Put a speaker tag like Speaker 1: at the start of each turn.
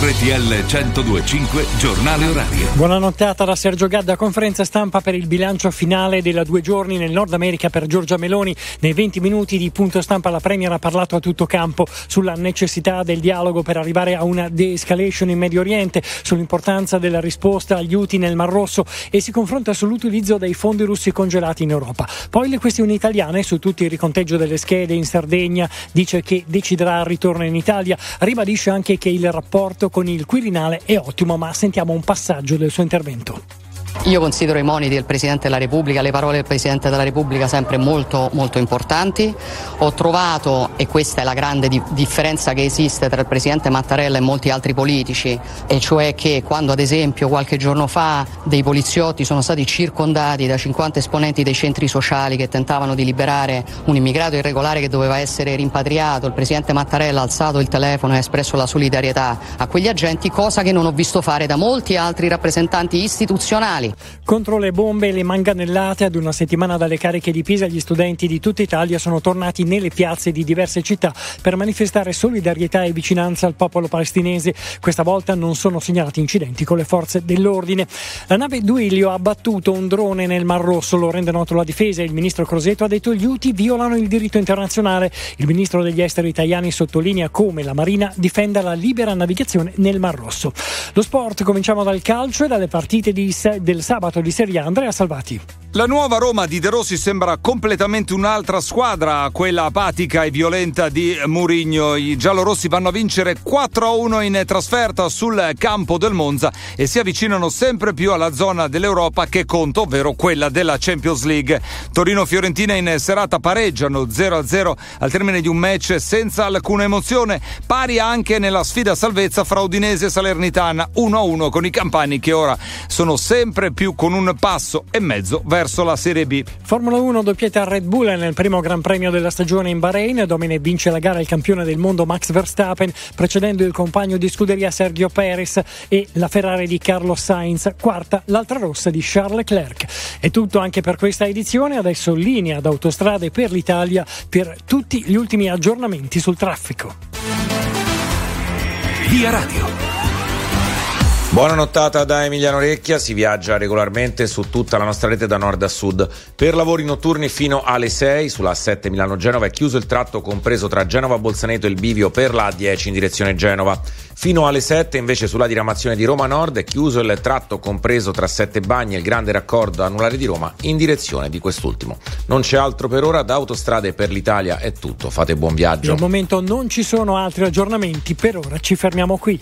Speaker 1: RTL 1025 Giornale Orario.
Speaker 2: Buona nottata da Sergio Gadda, conferenza stampa per il bilancio finale della due giorni nel Nord America per Giorgia Meloni. Nei 20 minuti di punto stampa la Premier ha parlato a tutto campo sulla necessità del dialogo per arrivare a una de-escalation in Medio Oriente, sull'importanza della risposta agli UTI nel Mar Rosso e si confronta sull'utilizzo dei fondi russi congelati in Europa. Poi le questioni italiane su tutto il riconteggio delle schede in Sardegna, dice che deciderà il ritorno in Italia, ribadisce anche che il rapporto con il Quirinale è ottimo, ma sentiamo un passaggio del suo intervento.
Speaker 3: Io considero i moniti del Presidente della Repubblica, le parole del Presidente della Repubblica sempre molto, molto importanti. Ho trovato, e questa è la grande di- differenza che esiste tra il Presidente Mattarella e molti altri politici, e cioè che quando ad esempio qualche giorno fa dei poliziotti sono stati circondati da 50 esponenti dei centri sociali che tentavano di liberare un immigrato irregolare che doveva essere rimpatriato, il Presidente Mattarella ha alzato il telefono e ha espresso la solidarietà a quegli agenti, cosa che non ho visto fare da molti altri rappresentanti istituzionali.
Speaker 2: Contro le bombe e le manganellate, ad una settimana dalle cariche di Pisa, gli studenti di tutta Italia sono tornati nelle piazze di diverse città per manifestare solidarietà e vicinanza al popolo palestinese. Questa volta non sono segnalati incidenti con le forze dell'ordine. La nave Duilio ha abbattuto un drone nel Mar Rosso, lo rende noto la difesa. Il ministro Crosetto ha detto gli UTI violano il diritto internazionale. Il ministro degli esteri italiani sottolinea come la Marina difenda la libera navigazione nel Mar Rosso. Lo sport, cominciamo dal calcio e dalle partite di, del sabato di Serie A. Andrea Salvati.
Speaker 4: La nuova Roma di De Rossi sembra completamente un'altra squadra, quella apatica e violenta di Murigno. I giallorossi vanno a vincere 4-1 in trasferta sul campo del Monza e si avvicinano sempre più alla zona dell'Europa che conta, ovvero quella della Champions League. Torino-Fiorentina in serata pareggiano 0-0 al termine di un match senza alcuna emozione, pari anche nella sfida salvezza fra Udinese e Salernitana 1-1 con i campani che ora sono sempre più con un passo e mezzo verso la Serie B.
Speaker 2: Formula 1 doppietta Red Bull nel primo Gran Premio della stagione in Bahrain. Domine vince la gara il campione del mondo Max Verstappen, precedendo il compagno di scuderia Sergio Perez e la Ferrari di Carlos Sainz. Quarta l'altra rossa di Charles Leclerc. È tutto anche per questa edizione. Adesso linea d'autostrade per l'Italia per tutti gli ultimi aggiornamenti sul traffico.
Speaker 1: Via Radio.
Speaker 5: Buona nottata da Emiliano Recchia, si viaggia regolarmente su tutta la nostra rete da nord a sud. Per lavori notturni fino alle 6 sulla 7 Milano-Genova è chiuso il tratto compreso tra Genova-Bolzaneto e il bivio per la A10 in direzione Genova. Fino alle 7 invece sulla diramazione di Roma Nord è chiuso il tratto compreso tra Sette Bagni e il grande raccordo anulare di Roma in direzione di quest'ultimo. Non c'è altro per ora, da Autostrade per l'Italia è tutto, fate buon viaggio.
Speaker 2: Al momento non ci sono altri aggiornamenti, per ora ci fermiamo qui.